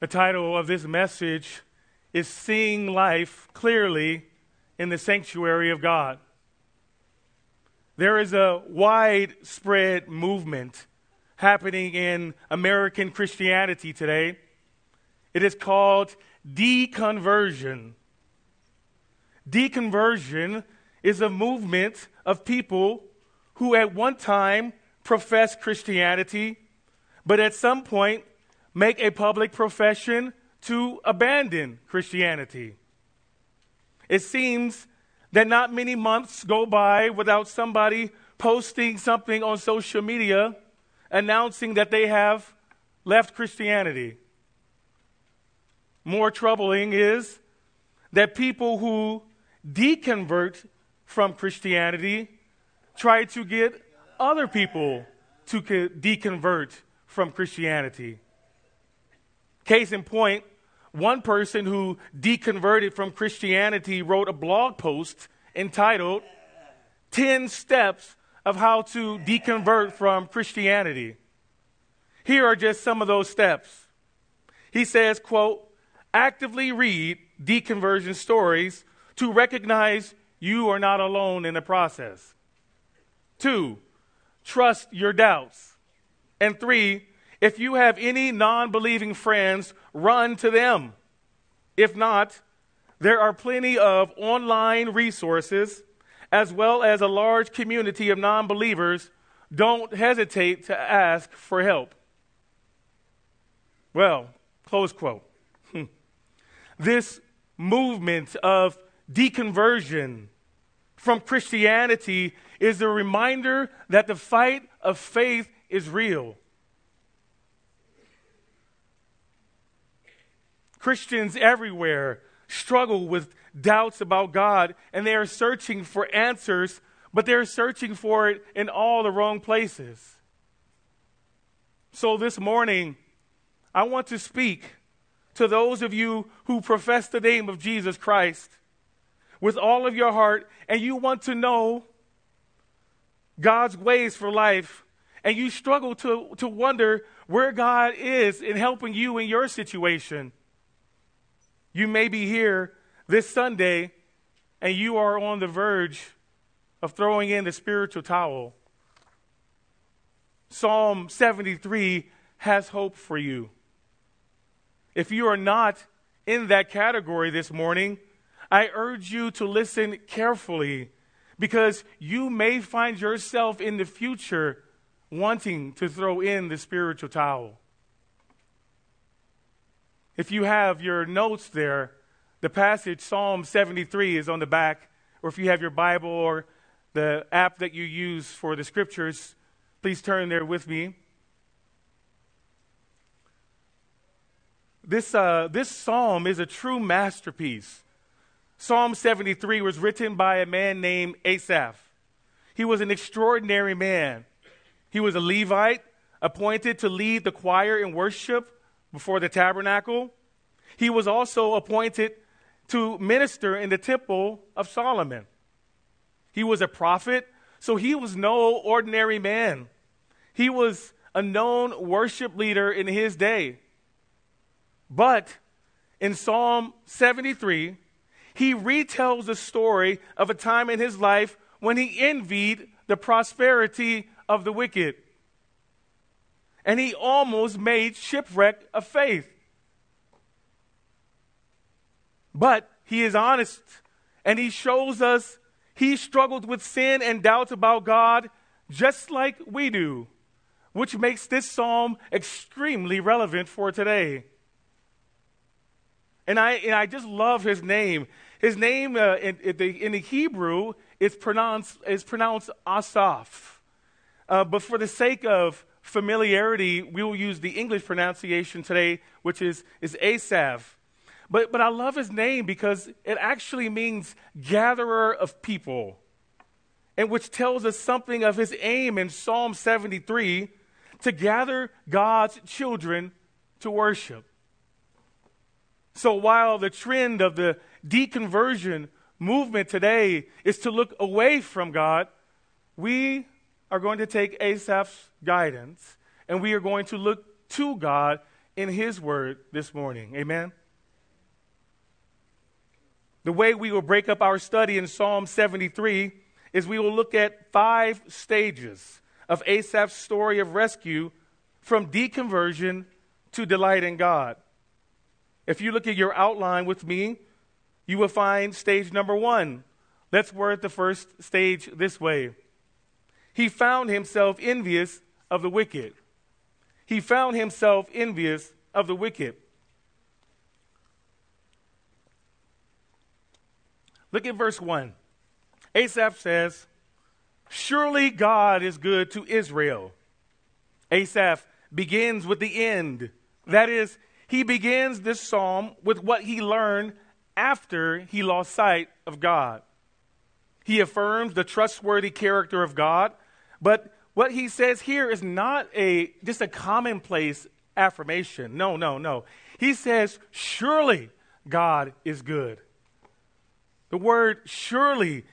The title of this message is Seeing Life Clearly in the Sanctuary of God. There is a widespread movement happening in American Christianity today. It is called deconversion. Deconversion is a movement of people who at one time profess Christianity, but at some point make a public profession to abandon Christianity. It seems that not many months go by without somebody posting something on social media announcing that they have left Christianity. More troubling is that people who deconvert from Christianity try to get other people to deconvert from Christianity. Case in point, one person who deconverted from Christianity wrote a blog post entitled 10 Steps of How to Deconvert from Christianity. Here are just some of those steps. He says, quote, actively read deconversion stories to recognize you are not alone in the process. Two, trust your doubts. And three, if you have any non believing friends, run to them. If not, there are plenty of online resources as well as a large community of non believers. Don't hesitate to ask for help. Well, close quote. Hmm. this movement of deconversion from Christianity is a reminder that the fight of faith is real. Christians everywhere struggle with doubts about God and they are searching for answers, but they're searching for it in all the wrong places. So this morning, I want to speak to those of you who profess the name of Jesus Christ with all of your heart and you want to know God's ways for life and you struggle to, to wonder where God is in helping you in your situation. You may be here this Sunday and you are on the verge of throwing in the spiritual towel. Psalm 73 has hope for you. If you are not in that category this morning, I urge you to listen carefully because you may find yourself in the future wanting to throw in the spiritual towel. If you have your notes there, the passage, Psalm 73, is on the back. Or if you have your Bible or the app that you use for the scriptures, please turn there with me. This, uh, this psalm is a true masterpiece. Psalm 73 was written by a man named Asaph. He was an extraordinary man. He was a Levite, appointed to lead the choir in worship before the tabernacle. He was also appointed to minister in the temple of Solomon. He was a prophet, so he was no ordinary man. He was a known worship leader in his day. But in Psalm 73, he retells the story of a time in his life when he envied the prosperity of the wicked. And he almost made shipwreck of faith. But he is honest and he shows us he struggled with sin and doubts about God just like we do, which makes this psalm extremely relevant for today. And I, and I just love his name. His name uh, in, in, the, in, the, Hebrew is pronounced, is pronounced Asaph. Uh, but for the sake of familiarity, we will use the English pronunciation today, which is, is Asaph. But, but I love his name because it actually means gatherer of people, and which tells us something of his aim in Psalm 73 to gather God's children to worship. So while the trend of the deconversion movement today is to look away from God, we are going to take Asaph's guidance and we are going to look to God in His Word this morning. Amen. The way we will break up our study in Psalm 73 is we will look at five stages of Asaph's story of rescue from deconversion to delight in God. If you look at your outline with me, you will find stage number one. Let's word the first stage this way. He found himself envious of the wicked. He found himself envious of the wicked. Look at verse 1. Asaph says, Surely God is good to Israel. Asaph begins with the end. That is, he begins this psalm with what he learned after he lost sight of God. He affirms the trustworthy character of God, but what he says here is not a just a commonplace affirmation. No, no, no. He says, "Surely God is good." The word surely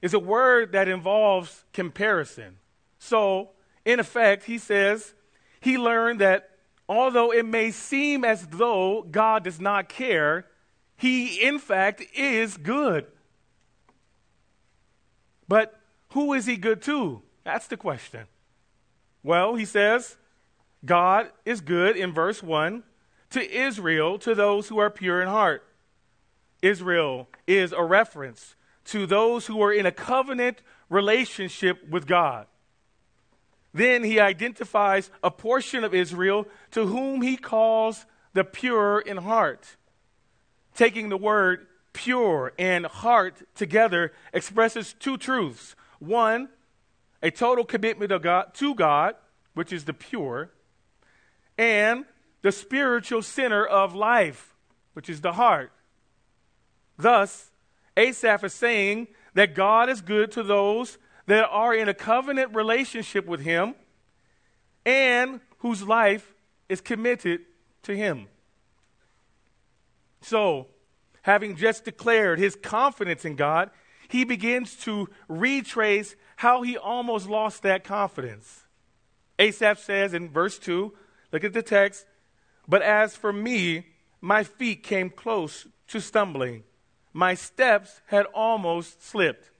is a word that involves comparison. So, in effect, he says he learned that although it may seem as though God does not care, he in fact is good. But who is he good to? That's the question. Well, he says, God is good in verse 1 to Israel, to those who are pure in heart. Israel is a reference to those who are in a covenant relationship with God. Then he identifies a portion of Israel to whom he calls the pure in heart. Taking the word pure and heart together expresses two truths. One, a total commitment of God, to God, which is the pure, and the spiritual center of life, which is the heart. Thus, Asaph is saying that God is good to those that are in a covenant relationship with Him and whose life is committed to Him. So, having just declared his confidence in God, he begins to retrace how he almost lost that confidence. Asaph says in verse 2, look at the text, but as for me, my feet came close to stumbling my steps had almost slipped.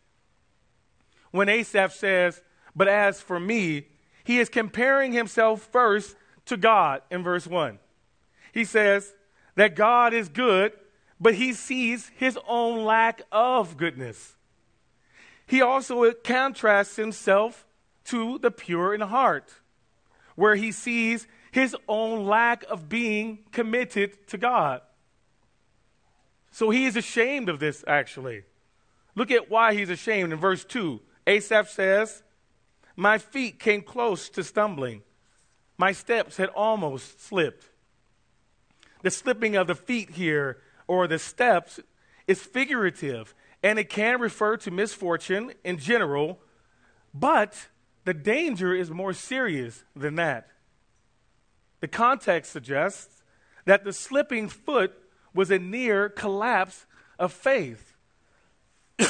When Asaph says, But as for me, he is comparing himself first to God in verse 1. He says that God is good, but he sees his own lack of goodness. He also contrasts himself to the pure in heart, where he sees his own lack of being committed to God. So he is ashamed of this, actually. Look at why he's ashamed in verse 2. Asaph says, My feet came close to stumbling, my steps had almost slipped. The slipping of the feet here, or the steps, is figurative, and it can refer to misfortune in general, but the danger is more serious than that. The context suggests that the slipping foot was a near collapse of faith.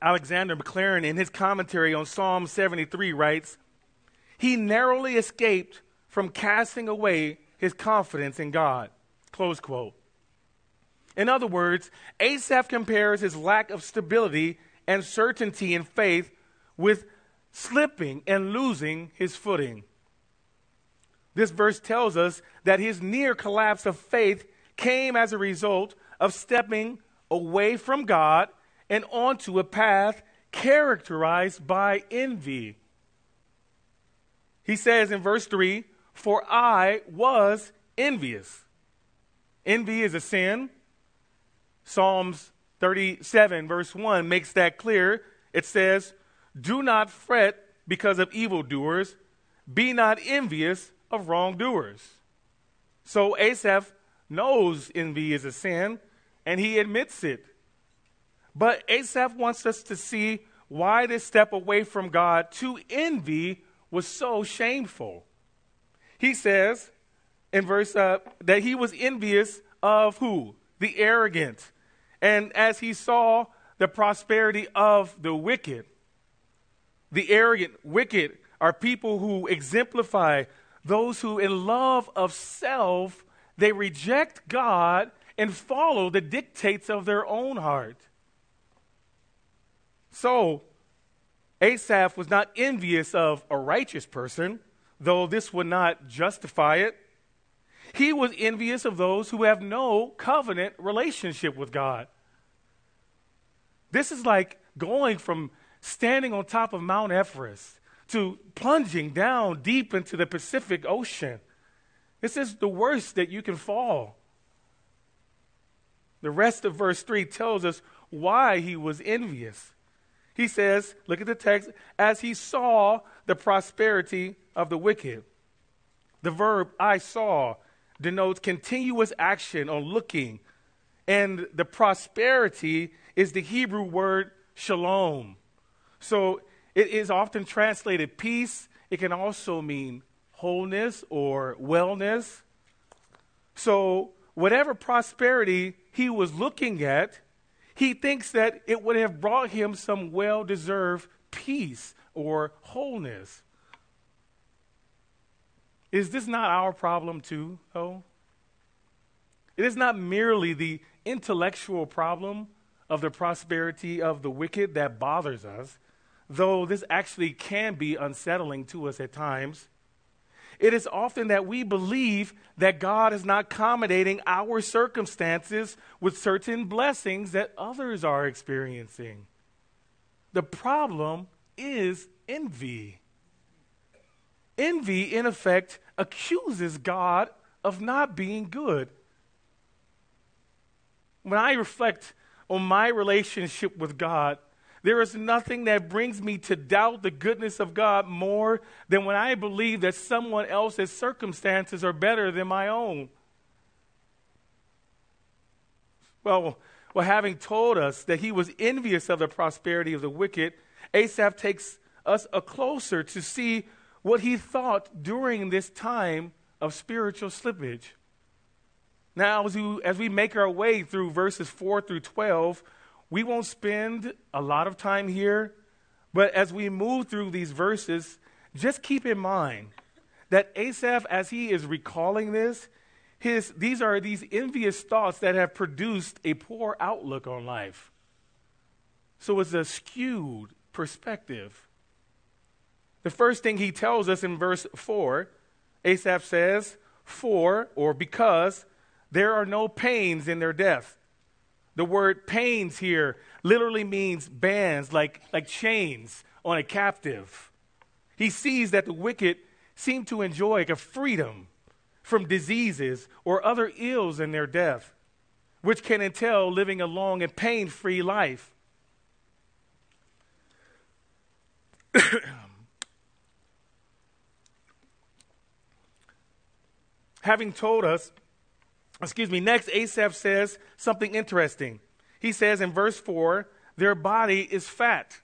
Alexander Maclaren, in his commentary on Psalm 73, writes He narrowly escaped from casting away his confidence in God. Close quote. In other words, Asaph compares his lack of stability and certainty in faith with slipping and losing his footing. This verse tells us that his near collapse of faith came as a result of stepping away from God and onto a path characterized by envy. He says in verse 3 For I was envious. Envy is a sin. Psalms 37, verse 1, makes that clear. It says, Do not fret because of evildoers, be not envious of wrongdoers. So Asaph knows envy is a sin and he admits it. But Asaph wants us to see why this step away from God to envy was so shameful. He says in verse uh, that he was envious of who? The arrogant. And as he saw the prosperity of the wicked, The arrogant, wicked are people who exemplify those who, in love of self, they reject God and follow the dictates of their own heart. So, Asaph was not envious of a righteous person, though this would not justify it. He was envious of those who have no covenant relationship with God. This is like going from standing on top of Mount Everest to plunging down deep into the Pacific Ocean. This is the worst that you can fall. The rest of verse 3 tells us why he was envious. He says, look at the text, as he saw the prosperity of the wicked. The verb I saw denotes continuous action on looking, and the prosperity is the Hebrew word shalom. So it is often translated peace. It can also mean wholeness or wellness. So, whatever prosperity he was looking at, he thinks that it would have brought him some well deserved peace or wholeness. Is this not our problem too, though? It is not merely the intellectual problem of the prosperity of the wicked that bothers us, though this actually can be unsettling to us at times. It is often that we believe that God is not accommodating our circumstances with certain blessings that others are experiencing. The problem is envy. Envy, in effect, accuses God of not being good. When I reflect on my relationship with God, there is nothing that brings me to doubt the goodness of God more than when I believe that someone else's circumstances are better than my own. Well, well, having told us that he was envious of the prosperity of the wicked, Asaph takes us a closer to see what he thought during this time of spiritual slippage. Now, as we, as we make our way through verses 4 through 12, we won't spend a lot of time here, but as we move through these verses, just keep in mind that Asaph, as he is recalling this, his, these are these envious thoughts that have produced a poor outlook on life. So it's a skewed perspective. The first thing he tells us in verse 4, Asaph says, For or because there are no pains in their death. The word pains here literally means bands, like, like chains on a captive. He sees that the wicked seem to enjoy a freedom from diseases or other ills in their death, which can entail living a long and pain free life. Having told us excuse me, next, Asaph says something interesting. He says in verse 4 their body is fat.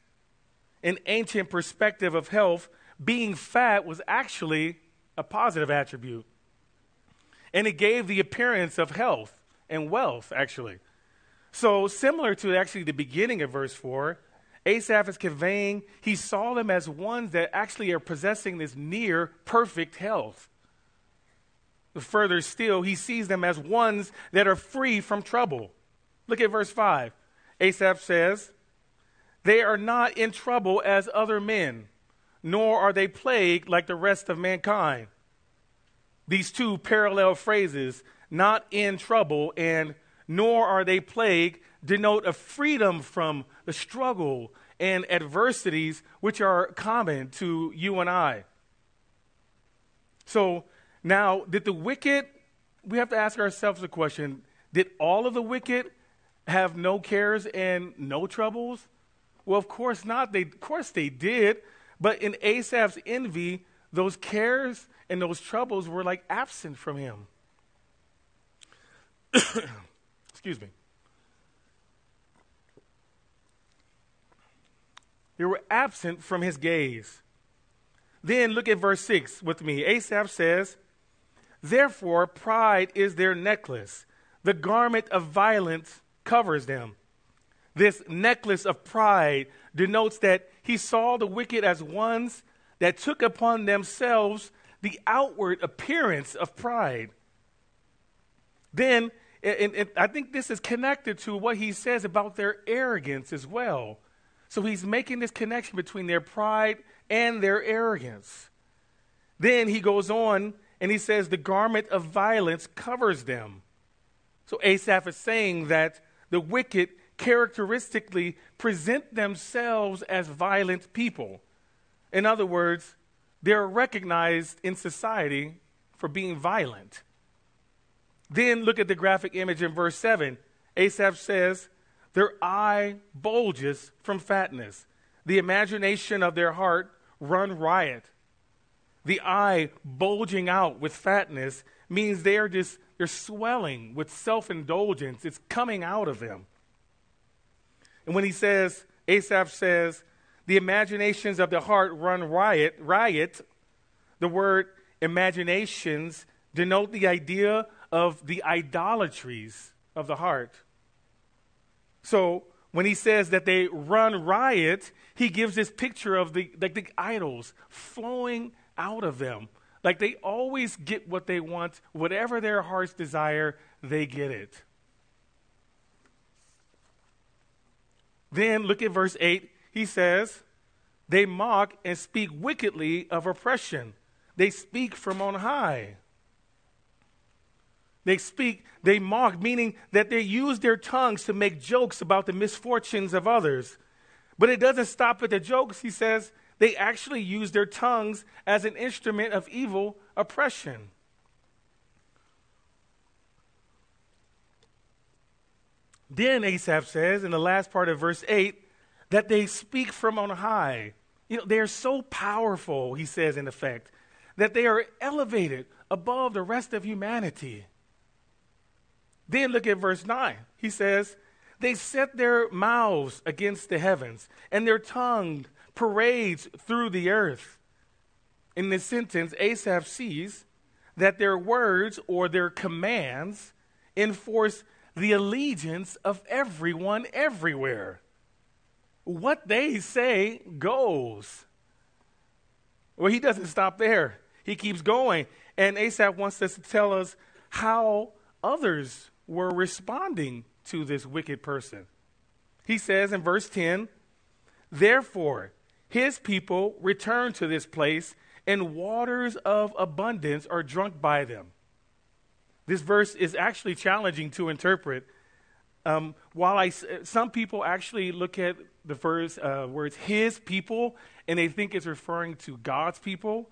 An ancient perspective of health, being fat was actually a positive attribute. And it gave the appearance of health and wealth, actually. So, similar to actually the beginning of verse 4, Asaph is conveying he saw them as ones that actually are possessing this near perfect health. Further still, he sees them as ones that are free from trouble. Look at verse 5. Asaph says, They are not in trouble as other men, nor are they plagued like the rest of mankind. These two parallel phrases, not in trouble and nor are they plagued, denote a freedom from the struggle and adversities which are common to you and I. So, now, did the wicked, we have to ask ourselves the question did all of the wicked have no cares and no troubles? Well, of course not. They, of course they did. But in Asaph's envy, those cares and those troubles were like absent from him. Excuse me. They were absent from his gaze. Then look at verse 6 with me. Asaph says, Therefore, pride is their necklace. The garment of violence covers them. This necklace of pride denotes that he saw the wicked as ones that took upon themselves the outward appearance of pride. Then, and, I think this is connected to what he says about their arrogance as well. So he's making this connection between their pride and their arrogance. Then he goes on and he says, The garment of violence covers them. So Asaph is saying that the wicked characteristically present themselves as violent people. In other words, they're recognized in society for being violent. Then look at the graphic image in verse 7. Asaph says, Their eye bulges from fatness. The imagination of their heart run riot. The eye bulging out with fatness means they're just they're swelling with self-indulgence. It's coming out of them. And when he says, Asaph says, the imaginations of the heart run riot, riot, the word imaginations denote the idea of the idolatries of the heart. So when he says that they run riot, he gives this picture of the like the idols flowing out of them. Like they always get what they want, whatever their hearts desire, they get it. Then look at verse 8. He says, They mock and speak wickedly of oppression. They speak from on high. They speak, they mock, meaning that they use their tongues to make jokes about the misfortunes of others. But it doesn't stop at the jokes. He says they actually use their tongues as an instrument of evil oppression. Then Asaph says in the last part of verse 8 that they speak from on high. You know, they are so powerful, he says in effect, that they are elevated above the rest of humanity. Then look at verse 9. He says, They set their mouths against the heavens, and their tongue parades through the earth. In this sentence, Asaph sees that their words or their commands enforce the allegiance of everyone everywhere. What they say goes. Well, he doesn't stop there. He keeps going. And Asaph wants us to tell us how others were responding to this wicked person. He says in verse 10 Therefore, his people return to this place, and waters of abundance are drunk by them. This verse is actually challenging to interpret. Um, while I, some people actually look at the first uh, words "his people" and they think it's referring to God's people,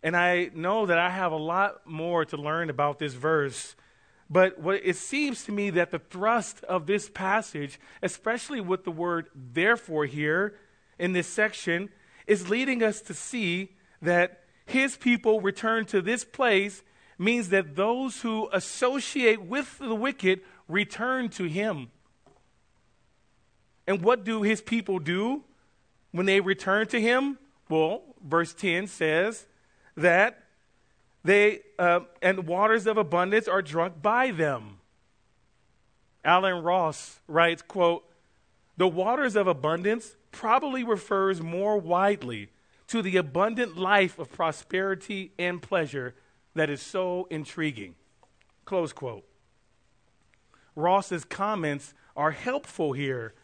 and I know that I have a lot more to learn about this verse. But what it seems to me that the thrust of this passage, especially with the word "therefore" here in this section, is leading us to see that his people return to this place means that those who associate with the wicked return to him. And what do his people do when they return to him? Well, verse 10 says that they, uh, and waters of abundance are drunk by them. Allen Ross writes, quote, the waters of abundance probably refers more widely to the abundant life of prosperity and pleasure that is so intriguing. Close quote. Ross's comments are helpful here.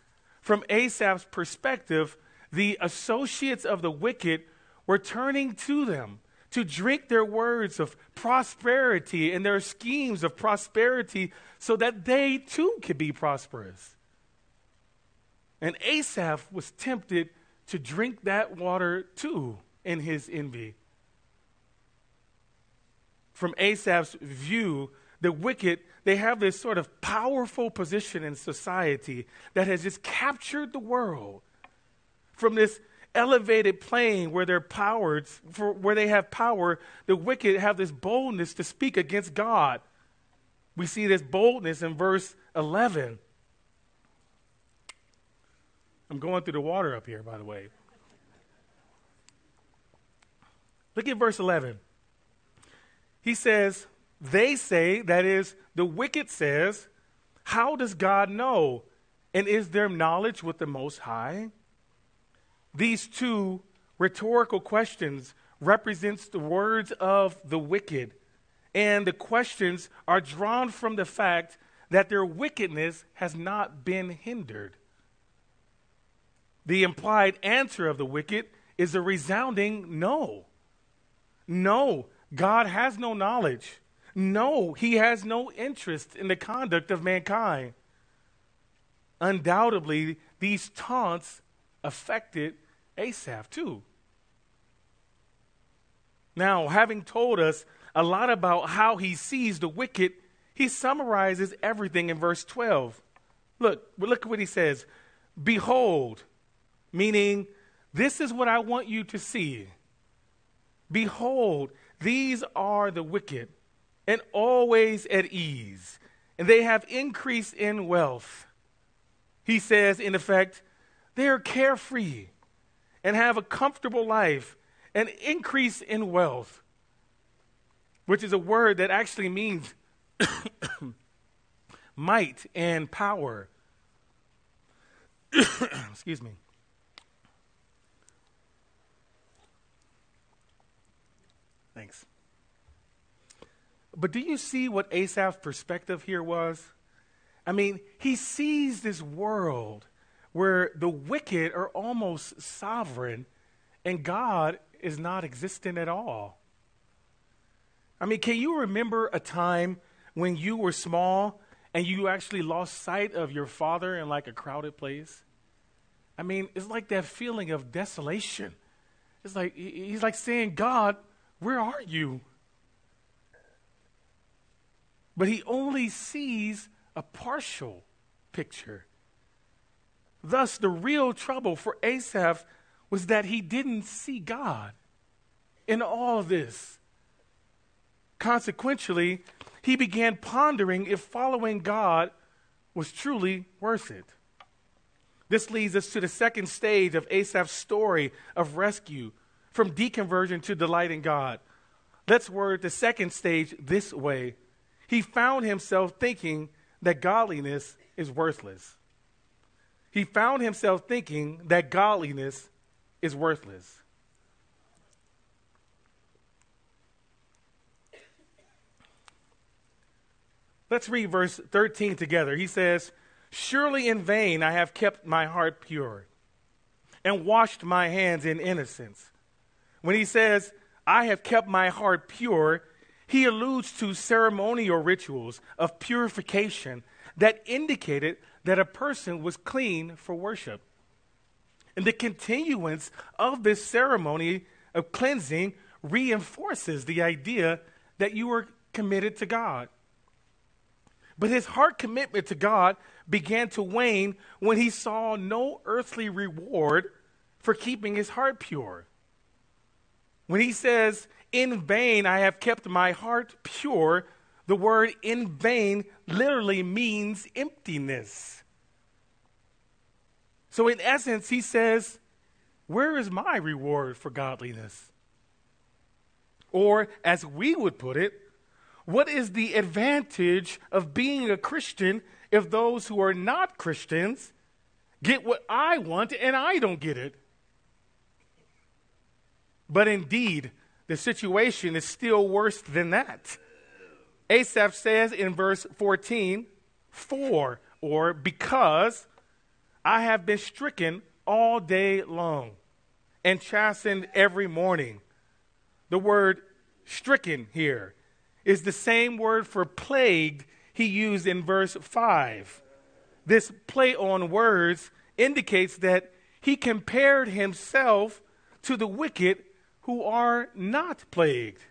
From Asaph's perspective, the associates of the wicked were turning to them to drink their words of prosperity and their schemes of prosperity so that they too could be prosperous. And Asaph was tempted to drink that water too in his envy from Asaph's view, the wicked, they have this sort of powerful position in society that has just captured the world. From this elevated plane where they're powered, for, where they have power, the wicked have this boldness to speak against God. We see this boldness in verse 11. I'm going through the water up here, by the way. Look at verse 11. He says, they say, that is, the wicked says, How does God know? And is there knowledge with the Most High? These two rhetorical questions represents the words of the wicked. And the questions are drawn from the fact that their wickedness has not been hindered. The implied answer of the wicked is a resounding no. No, God has no knowledge. No, he has no interest in the conduct of mankind. Undoubtedly, these taunts affected Asaph too. Now, having told us a lot about how he sees the wicked, he summarizes everything in verse 12. Look, look what he says. Behold, meaning, this is what I want you to see. Behold, these are the wicked, and always at ease, and they have increase in wealth. He says, in effect, they are carefree and have a comfortable life and increase in wealth, which is a word that actually means might and power. Excuse me. But do you see what Asaph's perspective here was? I mean, he sees this world where the wicked are almost sovereign and God is not existent at all. I mean, can you remember a time when you were small and you actually lost sight of your father in like a crowded place? I mean, it's like that feeling of desolation. It's like he's like saying, God, where are you? But he only sees a partial picture. Thus, the real trouble for Asaph was that he didn't see God in all this. Consequently, he began pondering if following God was truly worth it. This leads us to the second stage of Asaph's story of rescue from deconversion to delight in God. Let's word the second stage this way. He found himself thinking that godliness is worthless. He found himself thinking that godliness is worthless. Let's read verse 13 together. He says, Surely in vain I have kept my heart pure and washed my hands in innocence. When he says, I have kept my heart pure, he alludes to ceremonial rituals of purification that indicated that a person was clean for worship. And the continuance of this ceremony of cleansing reinforces the idea that you were committed to God. But his heart commitment to God began to wane when he saw no earthly reward for keeping his heart pure. When he says, In vain I have kept my heart pure, the word in vain literally means emptiness. So, in essence, he says, Where is my reward for godliness? Or, as we would put it, what is the advantage of being a Christian if those who are not Christians get what I want and I don't get it? But indeed, the situation is still worse than that. Asaph says in verse 14, For or because I have been stricken all day long and chastened every morning. The word stricken here is the same word for plagued he used in verse 5. This play on words indicates that he compared himself to the wicked who are not plagued.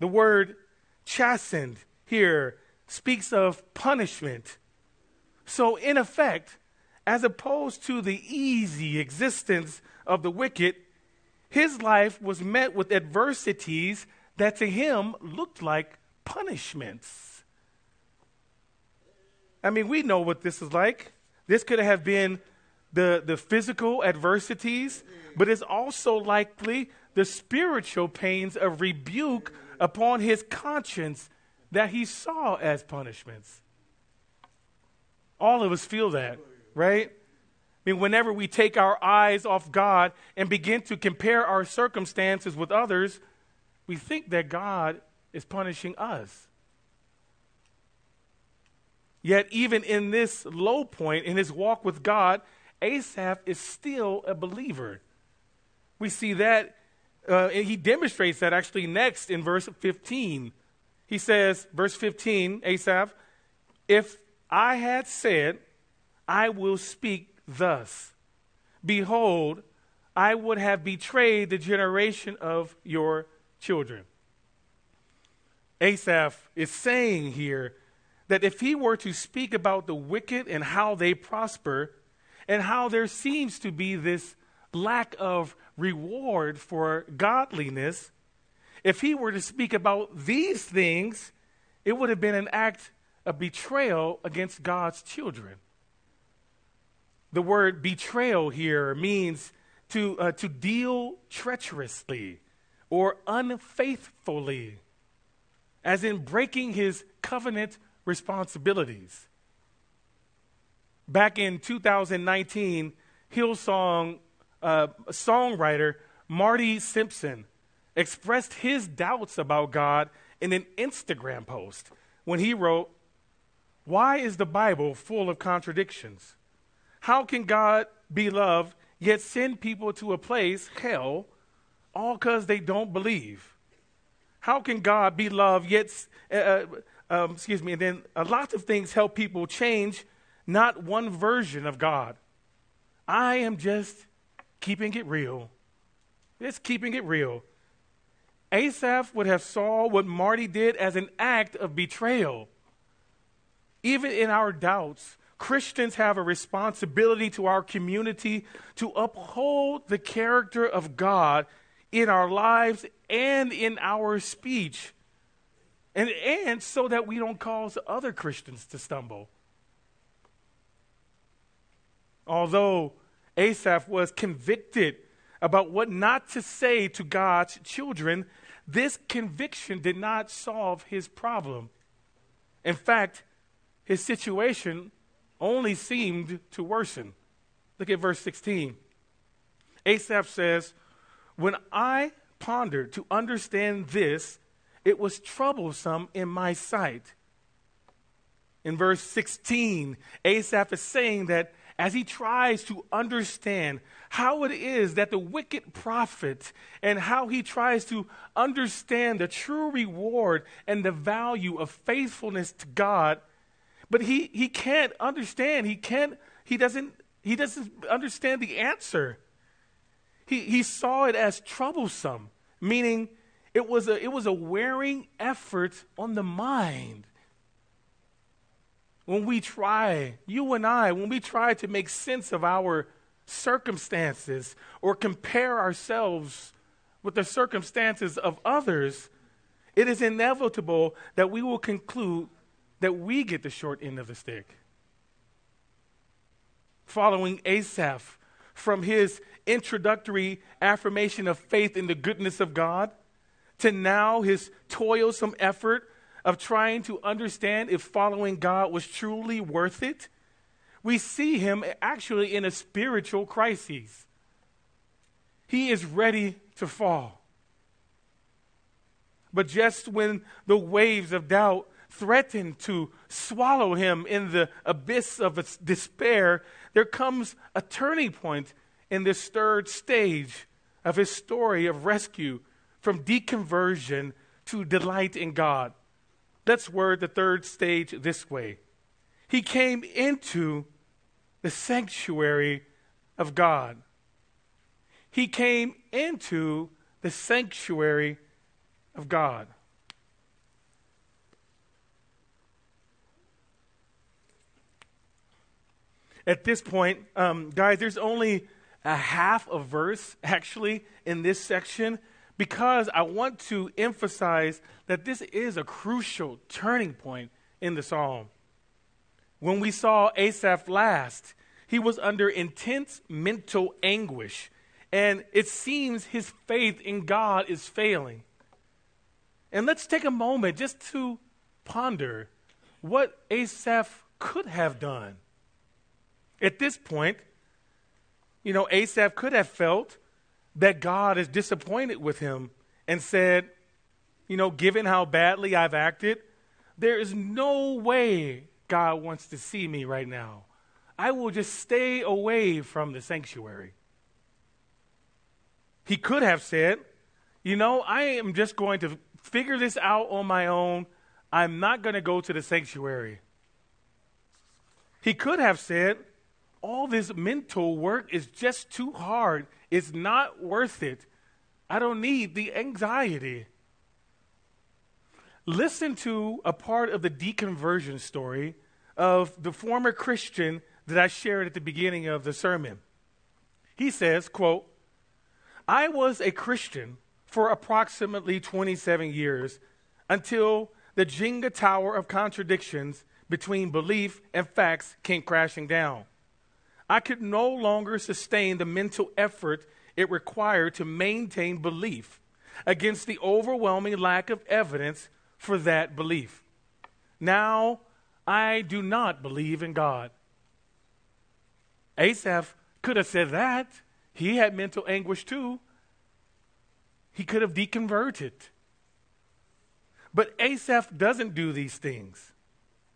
The word chastened here speaks of punishment. So, in effect, as opposed to the easy existence of the wicked, his life was met with adversities that to him looked like punishments. I mean, we know what this is like. This could have been the, the physical adversities, but it's also likely the spiritual pains of rebuke upon his conscience that he saw as punishments. All of us feel that, right? I mean, whenever we take our eyes off God and begin to compare our circumstances with others, we think that God is punishing us. Yet, even in this low point in his walk with God, Asaph is still a believer. We see that, uh, he demonstrates that actually next in verse 15. He says, verse 15, Asaph, if I had said, I will speak thus, behold, I would have betrayed the generation of your children. Asaph is saying here that if he were to speak about the wicked and how they prosper, and how there seems to be this lack of reward for godliness, if he were to speak about these things, it would have been an act of betrayal against God's children. The word betrayal here means to, uh, to deal treacherously or unfaithfully, as in breaking his covenant responsibilities. Back in 2019, Hillsong uh, songwriter Marty Sampson expressed his doubts about God in an Instagram post when he wrote, Why is the Bible full of contradictions? How can God be love yet send people to a place, hell, all because they don't believe? How can God be love yet, uh, uh, um, excuse me, and then a lot of things help people change, not one version of God. I am just keeping it real. Just keeping it real. Asaph would have saw what Marty did as an act of betrayal. Even in our doubts, Christians have a responsibility to our community to uphold the character of God in our lives and in our speech. And, and so that we don't cause other Christians to stumble. Although Asaph was convicted about what not to say to God's children, this conviction did not solve his problem. In fact, his situation only seemed to worsen. Look at verse 16. Asaph says, When I pondered to understand this, it was troublesome in my sight. In verse 16, Asaph is saying that as he tries to understand how it is that the wicked profit and how he tries to understand the true reward and the value of faithfulness to God, but he, he can't understand. He can't, he doesn't, he doesn't understand the answer. He, he saw it as troublesome, meaning it was a, it was a wearing effort on the mind when we try, you and I, when we try to make sense of our circumstances or compare ourselves with the circumstances of others, it is inevitable that we will conclude that we get the short end of the stick. Following Asaph from his introductory affirmation of faith in the goodness of God to now his toilsome effort of trying to understand if following God was truly worth it, we see him actually in a spiritual crisis. He is ready to fall. But just when the waves of doubt threaten to swallow him in the abyss of despair, there comes a turning point in this third stage of his story of rescue from deconversion to delight in God. Let's word the third stage this way He came into the sanctuary of God. He came into the sanctuary of God. At this point, um, guys, there's only a half a verse actually in this section because I want to emphasize that this is a crucial turning point in the psalm. When we saw Asaph last, he was under intense mental anguish, and it seems his faith in God is failing. And let's take a moment just to ponder what Asaph could have done At this point, you know, Asaph could have felt that God is disappointed with him and said, you know, given how badly I've acted, there is no way God wants to see me right now. I will just stay away from the sanctuary. He could have said, you know, I am just going to figure this out on my own. I'm not going to go to the sanctuary. He could have said, all this mental work is just too hard. It's not worth it. I don't need the anxiety. Listen to a part of the deconversion story of the former Christian that I shared at the beginning of the sermon. He says, quote, I was a Christian for approximately 27 years until the Jenga tower of contradictions between belief and facts came crashing down. I could no longer sustain the mental effort it required to maintain belief against the overwhelming lack of evidence for that belief. Now, I do not believe in God. Asaph could have said that. He had mental anguish too. He could have deconverted. But Asaph doesn't do these things.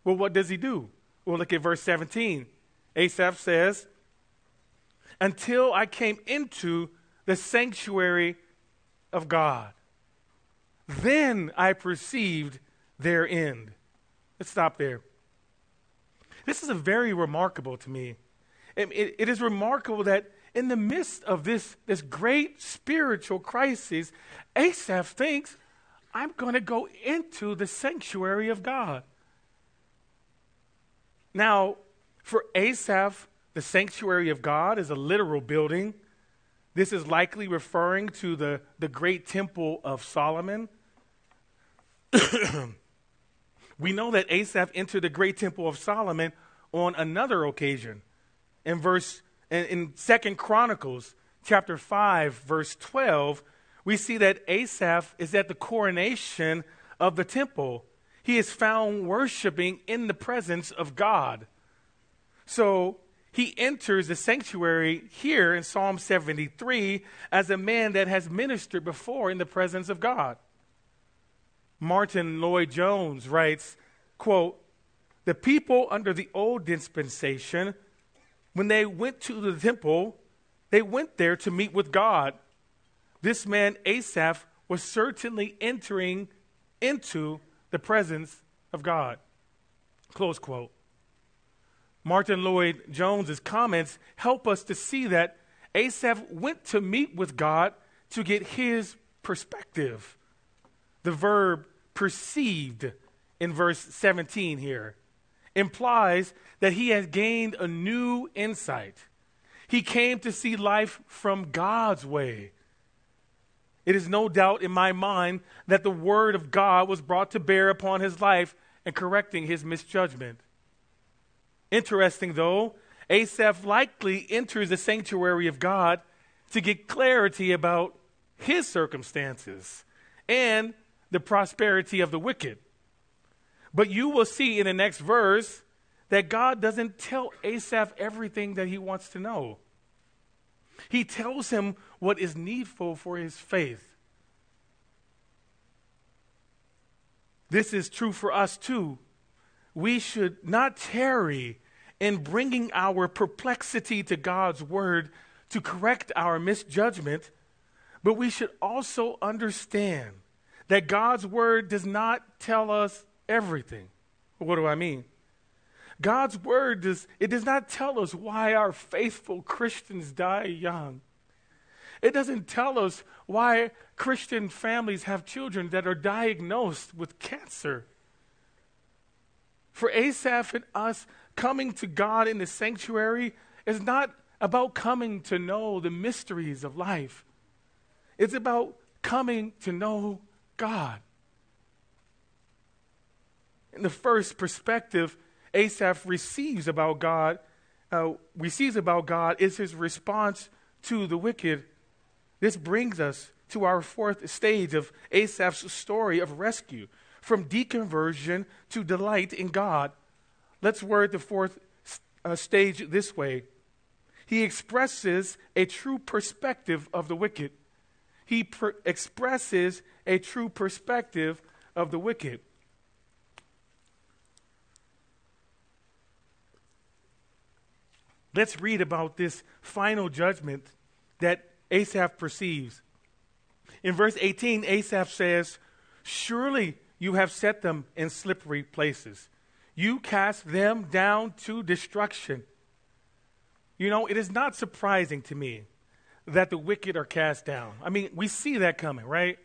Well, what does he do? Well, look at verse 17. Asaph says, Until I came into the sanctuary of God, then I perceived their end. Let's stop there. This is a very remarkable to me. It, it, it is remarkable that in the midst of this, this great spiritual crisis, Asaph thinks, I'm going to go into the sanctuary of God. Now, for Asaph, the sanctuary of God is a literal building. This is likely referring to the, the great temple of Solomon. we know that Asaph entered the great temple of Solomon on another occasion. In verse in, in Second Chronicles chapter 5, verse 12, we see that Asaph is at the coronation of the temple. He is found worshiping in the presence of God. So he enters the sanctuary here in Psalm 73 as a man that has ministered before in the presence of God. Martyn Lloyd-Jones writes, quote, the people under the old dispensation when they went to the temple, they went there to meet with God. This man, Asaph, was certainly entering into the presence of God. Close quote. Martyn Lloyd-Jones's comments help us to see that Asaph went to meet with God to get his perspective. The verb perceived in verse 17 here implies that he has gained a new insight. He came to see life from God's way. It is no doubt in my mind that the word of God was brought to bear upon his life and correcting his misjudgment. Interesting, though, Asaph likely enters the sanctuary of God to get clarity about his circumstances and the prosperity of the wicked. But you will see in the next verse that God doesn't tell Asaph everything that he wants to know. He tells him what is needful for his faith. This is true for us too. We should not tarry in bringing our perplexity to God's word to correct our misjudgment, but we should also understand that God's word does not tell us everything. What do I mean? God's word does it does not tell us why our faithful Christians die young. It doesn't tell us why Christian families have children that are diagnosed with cancer. For Asaph and us, coming to God in the sanctuary is not about coming to know the mysteries of life. It's about coming to know God. In the first perspective Asaph receives about God, uh, receives about God is his response to the wicked. This brings us to our fourth stage of Asaph's story of rescue from deconversion to delight in God. Let's word the fourth uh, stage this way he expresses a true perspective of the wicked. He expresses a true perspective of the wicked. Let's read about this final judgment that Asaph perceives. In verse 18, Asaph says, Surely you have set them in slippery places. You cast them down to destruction. You know, it is not surprising to me that the wicked are cast down. I mean, we see that coming, right?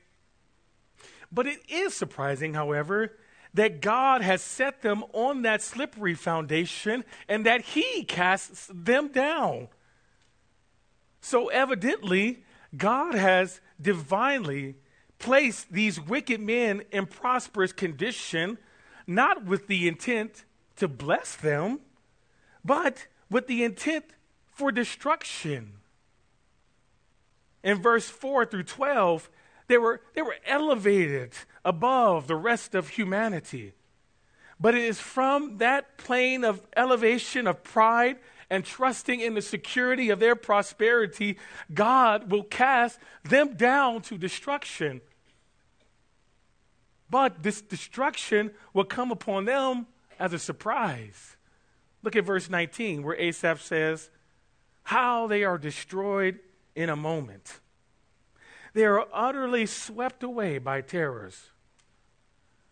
But it is surprising, however, that God has set them on that slippery foundation and that He casts them down. So, evidently, God has divinely placed these wicked men in prosperous condition, not with the intent to bless them, but with the intent for destruction. In verse 4 through 12, they were, they were elevated above the rest of humanity. But it is from that plane of elevation, of pride, and trusting in the security of their prosperity, God will cast them down to destruction. But this destruction will come upon them as a surprise. Look at verse 19, where Asaph says, How they are destroyed in a moment. They are utterly swept away by terrors.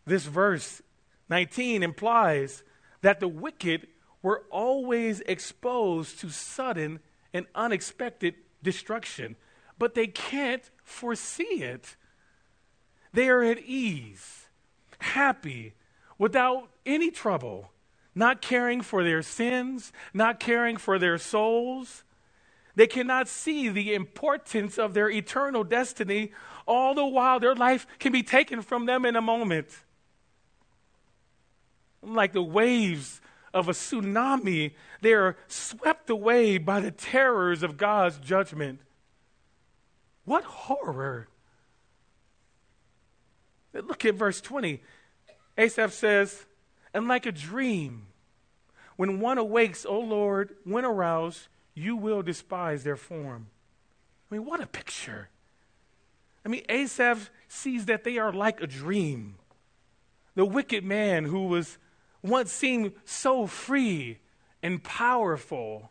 This verse 19 implies that the wicked were always exposed to sudden and unexpected destruction, but they can't foresee it. They are at ease, happy, without any trouble, not caring for their sins, not caring for their souls. They cannot see the importance of their eternal destiny, all the while their life can be taken from them in a moment. Like the waves of a tsunami, they are swept away by the terrors of God's judgment. What horror! Look at verse 20. Asaph says, And like a dream, when one awakes, O Lord, when aroused, you will despise their form. I mean, what a picture. I mean, Asaph sees that they are like a dream. The wicked man who was once seemed so free and powerful.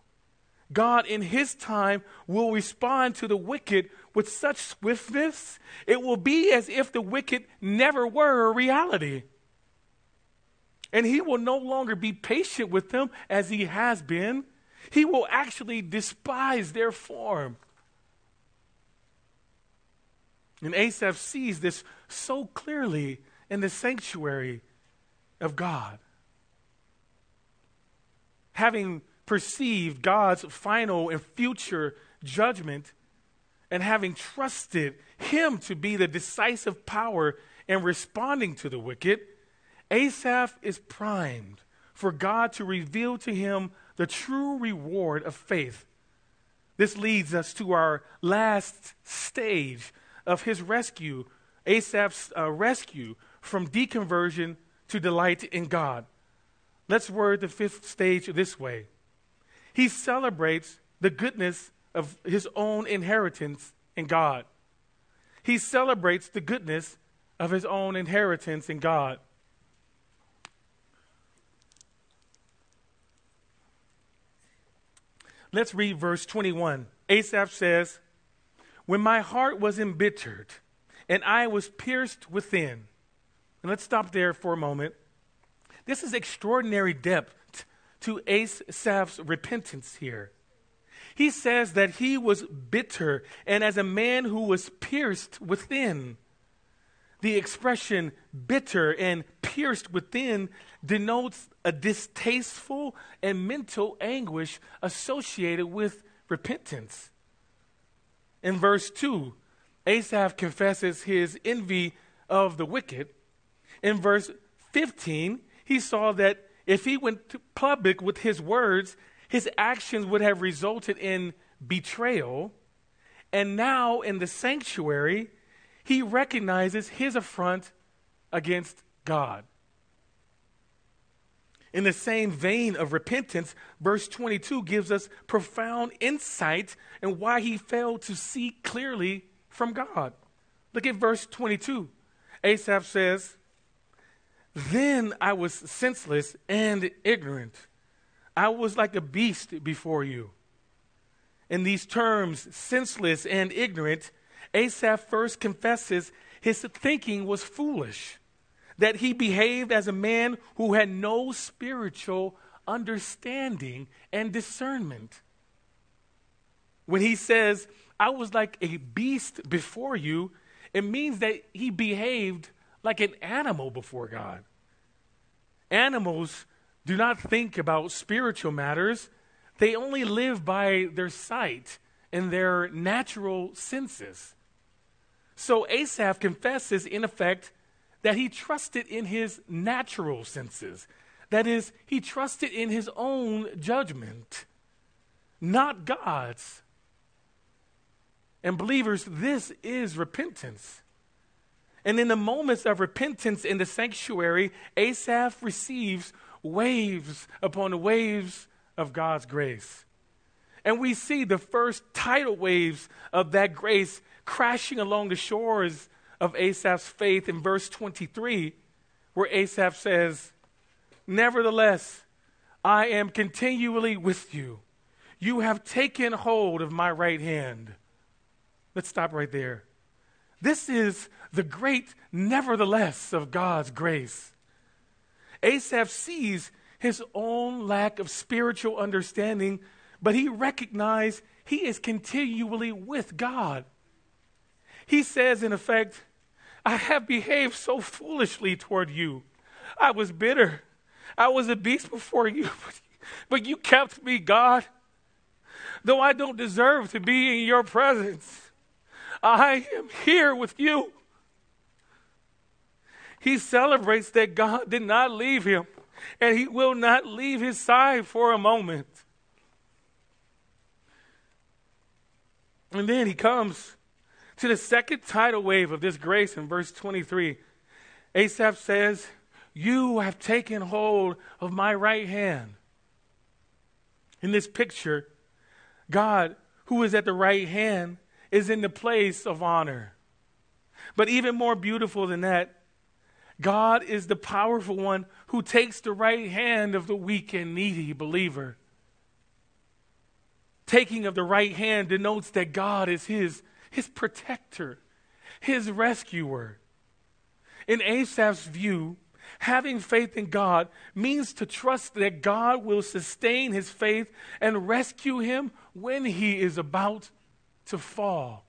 God, in his time, will respond to the wicked with such swiftness, it will be as if the wicked never were a reality. And he will no longer be patient with them as he has been. He will actually despise their form. And Asaph sees this so clearly in the sanctuary of God. Having perceived God's final and future judgment, and having trusted Him to be the decisive power in responding to the wicked, Asaph is primed for God to reveal to him the true reward of faith. This leads us to our last stage of his rescue, Asaph's uh, rescue from deconversion to delight in God. Let's word the fifth stage this way He celebrates the goodness of his own inheritance in God. He celebrates the goodness of his own inheritance in God. Let's read verse 21. Asaph says, When my heart was embittered and I was pierced within. And let's stop there for a moment. This is extraordinary depth to Asaph's repentance here. He says that he was bitter and as a man who was pierced within. The expression bitter and pierced within denotes a distasteful and mental anguish associated with repentance. In verse 2, Asaph confesses his envy of the wicked. In verse 15, he saw that if he went public with his words, his actions would have resulted in betrayal. And now in the sanctuary, he recognizes his affront against God. In the same vein of repentance, verse 22 gives us profound insight in why he failed to see clearly from God. Look at verse 22. Asaph says, Then I was senseless and ignorant. I was like a beast before you. In these terms, senseless and ignorant, Asaph first confesses his thinking was foolish that he behaved as a man who had no spiritual understanding and discernment. When he says, I was like a beast before you, it means that he behaved like an animal before God. Animals do not think about spiritual matters, they only live by their sight and their natural senses. So Asaph confesses, in effect, that he trusted in his natural senses. That is, he trusted in his own judgment, not God's. And believers, this is repentance. And in the moments of repentance in the sanctuary, Asaph receives waves upon waves of God's grace. And we see the first tidal waves of that grace crashing along the shores of Asaph's faith in verse 23, where Asaph says, Nevertheless, I am continually with you. You have taken hold of my right hand. Let's stop right there. This is the great nevertheless of God's grace. Asaph sees his own lack of spiritual understanding, but he recognizes he is continually with God. He says, in effect, I have behaved so foolishly toward you. I was bitter. I was a beast before you, but, you kept me, God. Though I don't deserve to be in your presence, I am here with you. He celebrates that God did not leave him, and he will not leave his side for a moment. And then he comes to the second tidal wave of this grace in verse 23. Asaph says, You have taken hold of my right hand. In this picture, God, who is at the right hand, is in the place of honor. But even more beautiful than that, God is the powerful one who takes the right hand of the weak and needy believer. Taking of the right hand denotes that God is his his protector, his rescuer. In Asaph's view, having faith in God means to trust that God will sustain his faith and rescue him when he is about to fall.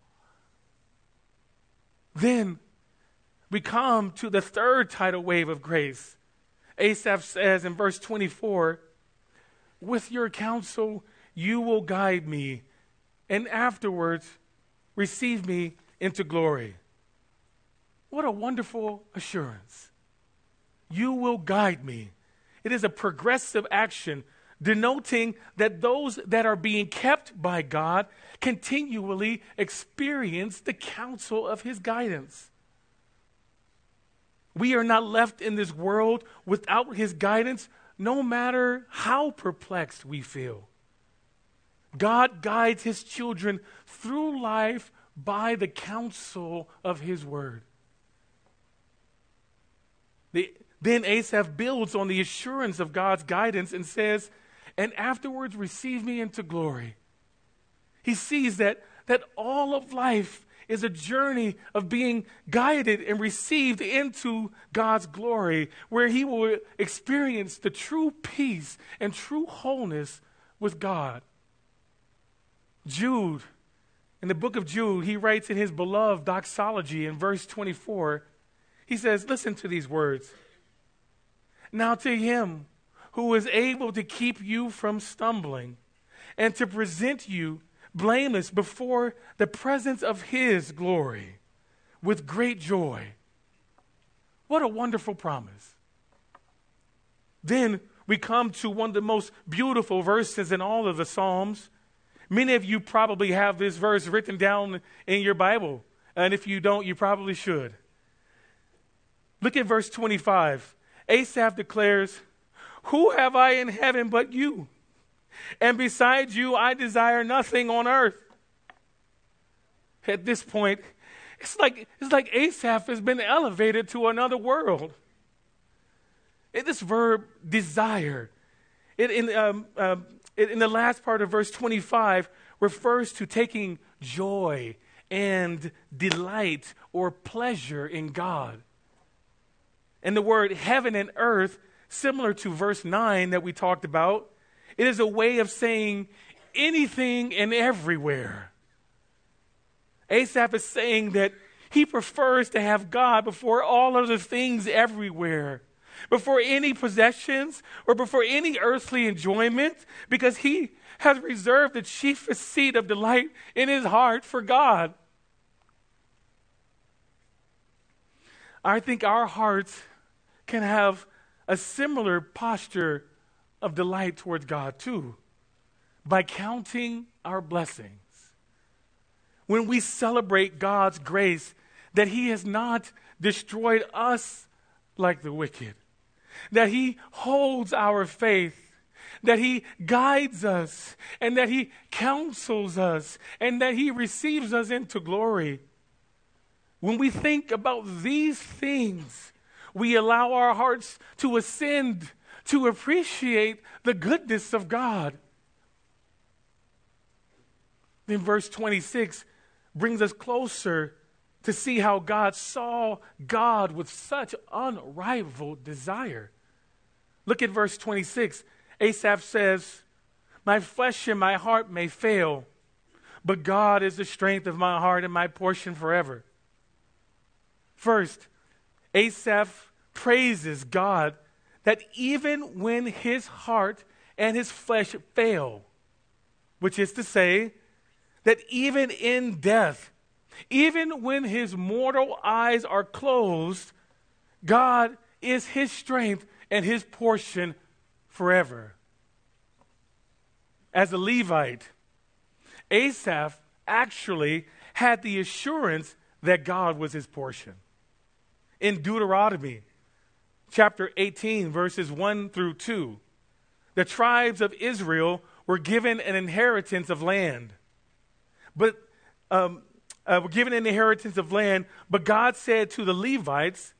Then we come to the third tidal wave of grace. Asaph says in verse 24, With your counsel you will guide me, and afterwards receive me into glory. What a wonderful assurance. You will guide me. It is a progressive action denoting that those that are being kept by God continually experience the counsel of his guidance. We are not left in this world without his guidance, no matter how perplexed we feel. God guides his children through life by the counsel of his word. The, then Asaph builds on the assurance of God's guidance and says, and afterwards receive me into glory. He sees that, that all of life is a journey of being guided and received into God's glory, where he will experience the true peace and true wholeness with God. Jude, in the book of Jude, he writes in his beloved doxology in verse 24, he says, Listen to these words. Now to him who is able to keep you from stumbling and to present you blameless before the presence of his glory with great joy. What a wonderful promise. Then we come to one of the most beautiful verses in all of the Psalms. Many of you probably have this verse written down in your Bible. And if you don't, you probably should. Look at verse 25. Asaph declares, Who have I in heaven but you? And besides you, I desire nothing on earth. At this point, it's like, it's like Asaph has been elevated to another world. In this verb, desire, it, in, um, um, it, in the last part of verse 25, refers to taking joy and delight or pleasure in God. And the word heaven and earth, similar to verse 9 that we talked about, it is a way of saying anything and everywhere. Asaph is saying that he prefers to have God before all other things everywhere, before any possessions or before any earthly enjoyment, because he has reserved the chiefest seat of delight in his heart for God. I think our hearts can have a similar posture of delight towards God too by counting our blessings. When we celebrate God's grace, that He has not destroyed us like the wicked, that He holds our faith, that He guides us, and that He counsels us, and that He receives us into glory. When we think about these things, we allow our hearts to ascend to appreciate the goodness of God. Then verse 26 brings us closer to see how God saw God with such unrivaled desire. Look at verse 26. Asaph says, My flesh and my heart may fail, but God is the strength of my heart and my portion forever. First, Asaph praises God that even when his heart and his flesh fail, which is to say, that even in death, even when his mortal eyes are closed, God is his strength and his portion forever. As a Levite, Asaph actually had the assurance that God was his portion. In Deuteronomy chapter 18, verses 1 through 2, the tribes of Israel were given an inheritance of land. But um, uh, were given an inheritance of land, but God said to the Levites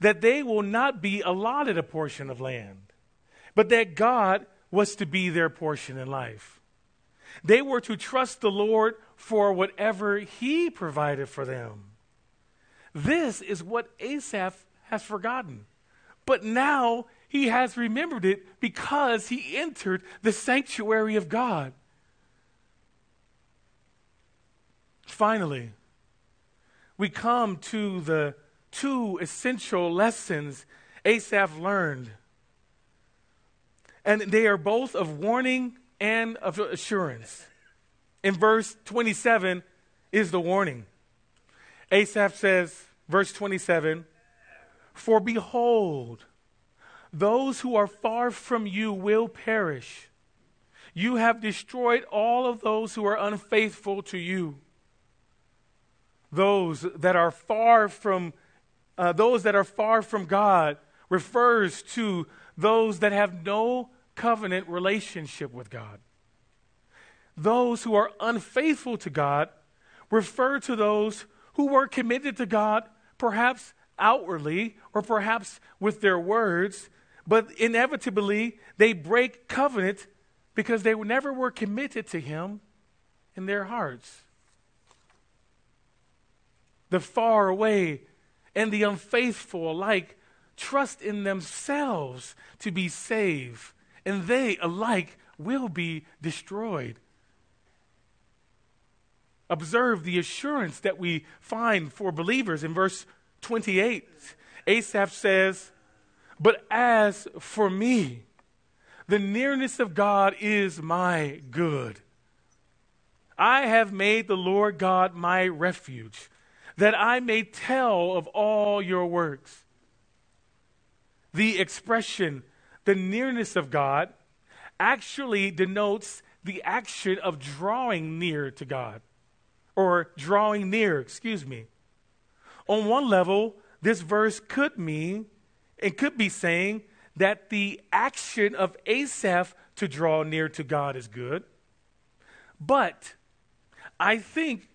that they will not be allotted a portion of land, but that God was to be their portion in life. They were to trust the Lord for whatever He provided for them. This is what Asaph has forgotten. But now he has remembered it because he entered the sanctuary of God. Finally, we come to the two essential lessons Asaph learned. And they are both of warning and of assurance. In verse 27 is the warning. Asaph says, verse 27 For behold, those who are far from you will perish. You have destroyed all of those who are unfaithful to you those that are far from uh, those that are far from God refers to those that have no covenant relationship with God. Those who are unfaithful to God refer to those who were committed to God, perhaps outwardly or perhaps with their words, but inevitably they break covenant because they never were committed to Him in their hearts the far away, and the unfaithful alike trust in themselves to be saved, and they alike will be destroyed. Observe the assurance that we find for believers in verse 28. Asaph says, But as for me, the nearness of God is my good. I have made the Lord God my refuge that I may tell of all your works. The expression, the nearness of God, actually denotes the action of drawing near to God, or drawing near, excuse me. On one level, this verse could mean, and could be saying, that the action of Asaph to draw near to God is good. But I think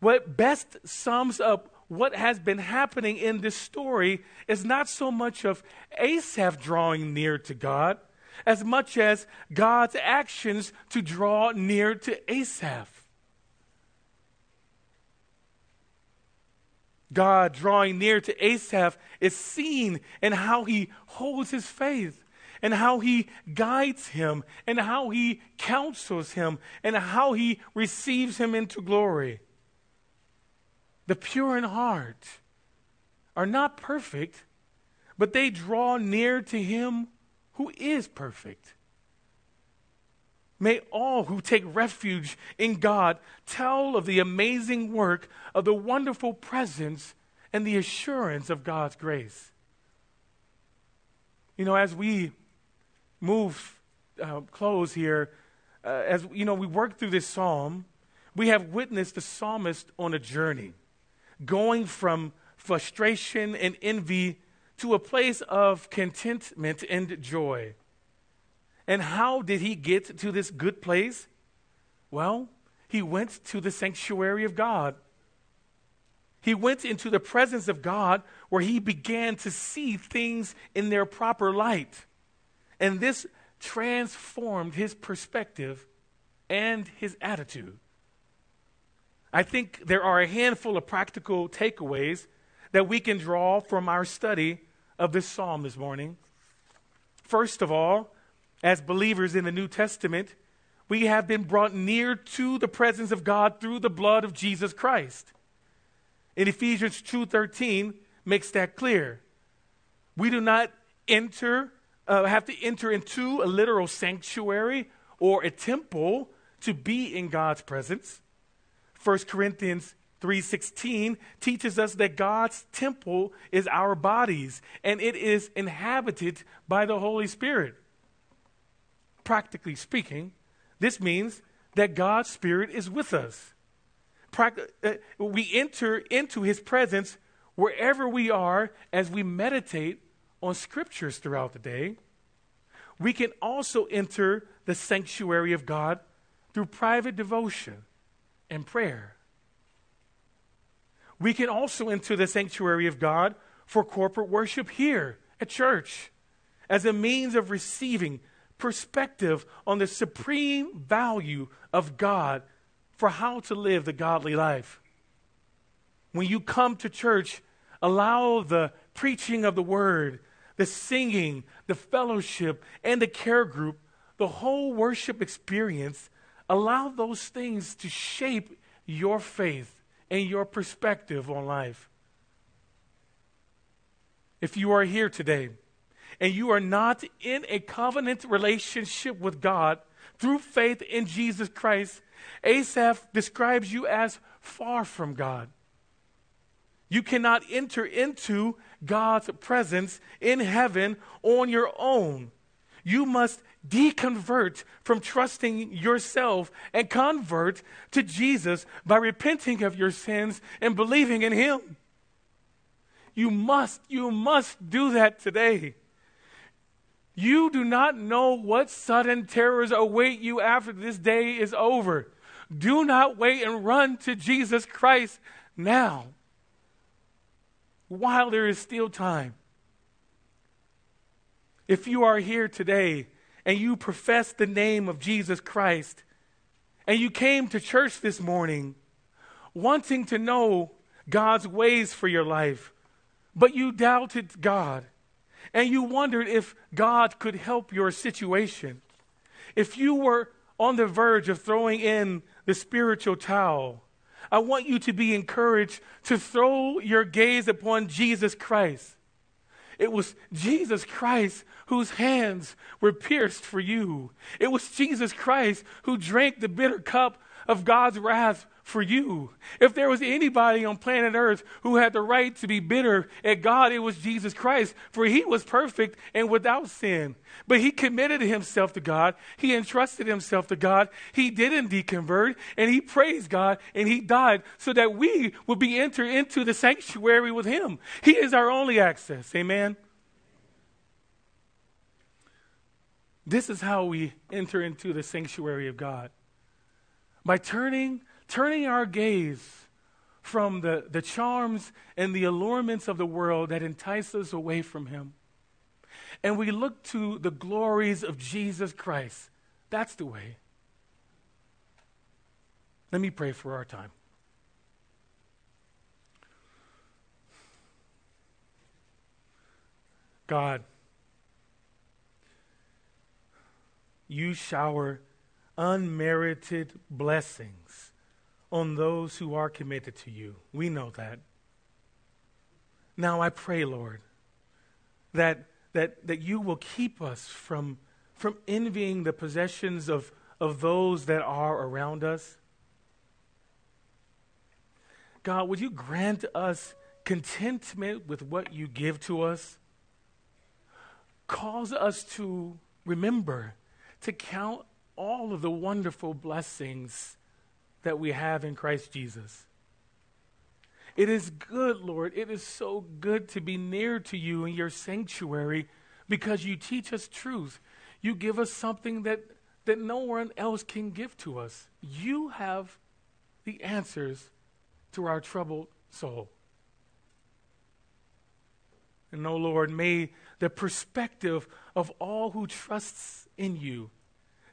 what best sums up what has been happening in this story is not so much of Asaph drawing near to God as much as God's actions to draw near to Asaph. God drawing near to Asaph is seen in how he holds his faith and how he guides him and how he counsels him and how he receives him into glory. The pure in heart are not perfect, but they draw near to him who is perfect. May all who take refuge in God tell of the amazing work of the wonderful presence and the assurance of God's grace. You know, as we move, uh, close here, uh, as you know, we work through this psalm, we have witnessed the psalmist on a journey, going from frustration and envy to a place of contentment and joy. And how did he get to this good place? Well, he went to the sanctuary of God. He went into the presence of God where he began to see things in their proper light. And this transformed his perspective and his attitude. I think there are a handful of practical takeaways that we can draw from our study of this psalm this morning. First of all, as believers in the New Testament, we have been brought near to the presence of God through the blood of Jesus Christ. In Ephesians 2:13 makes that clear. We do not enter uh, have to enter into a literal sanctuary or a temple to be in God's presence. 1 Corinthians 3:16 teaches us that God's temple is our bodies and it is inhabited by the Holy Spirit. Practically speaking, this means that God's spirit is with us. Practi- uh, we enter into his presence wherever we are as we meditate on scriptures throughout the day. We can also enter the sanctuary of God through private devotion and prayer. We can also enter the sanctuary of God for corporate worship here at church as a means of receiving perspective on the supreme value of God for how to live the godly life. When you come to church, allow the preaching of the word, the singing, the fellowship, and the care group, the whole worship experience, allow those things to shape your faith and your perspective on life. If you are here today and you are not in a covenant relationship with God through faith in Jesus Christ, Asaph describes you as far from God. You cannot enter into God's presence in heaven on your own. You must deconvert from trusting yourself and convert to Jesus by repenting of your sins and believing in Him. You must, you must do that today. You do not know what sudden terrors await you after this day is over. Do not wait and run to Jesus Christ now while there is still time. If you are here today and you profess the name of Jesus Christ, and you came to church this morning wanting to know God's ways for your life, but you doubted God, and you wondered if God could help your situation, if you were on the verge of throwing in the spiritual towel, I want you to be encouraged to throw your gaze upon Jesus Christ. It was Jesus Christ whose hands were pierced for you. It was Jesus Christ who drank the bitter cup of God's wrath for you. If there was anybody on planet Earth who had the right to be bitter at God, it was Jesus Christ, for he was perfect and without sin. But he committed himself to God, he entrusted himself to God, he didn't deconvert, and he praised God, and he died so that we would be entered into the sanctuary with him. He is our only access. Amen. This is how we enter into the sanctuary of God. By turning, turning our gaze from the, the charms and the allurements of the world that entice us away from Him. And we look to the glories of Jesus Christ. That's the way. Let me pray for our time. God, you shower unmerited blessings on those who are committed to you. We know that. Now I pray, Lord, that, that, that you will keep us from, from envying the possessions of, of those that are around us. God, would you grant us contentment with what you give to us? Cause us to remember to count all of the wonderful blessings that we have in Christ Jesus. It is good, Lord. It is so good to be near to you in your sanctuary because you teach us truth. You give us something that, that no one else can give to us. You have the answers to our troubled soul. And, oh Lord, may the perspective of all who trusts in you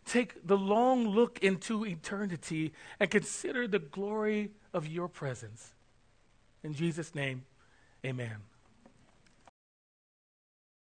take the long look into eternity and consider the glory of your presence. In Jesus' name, amen.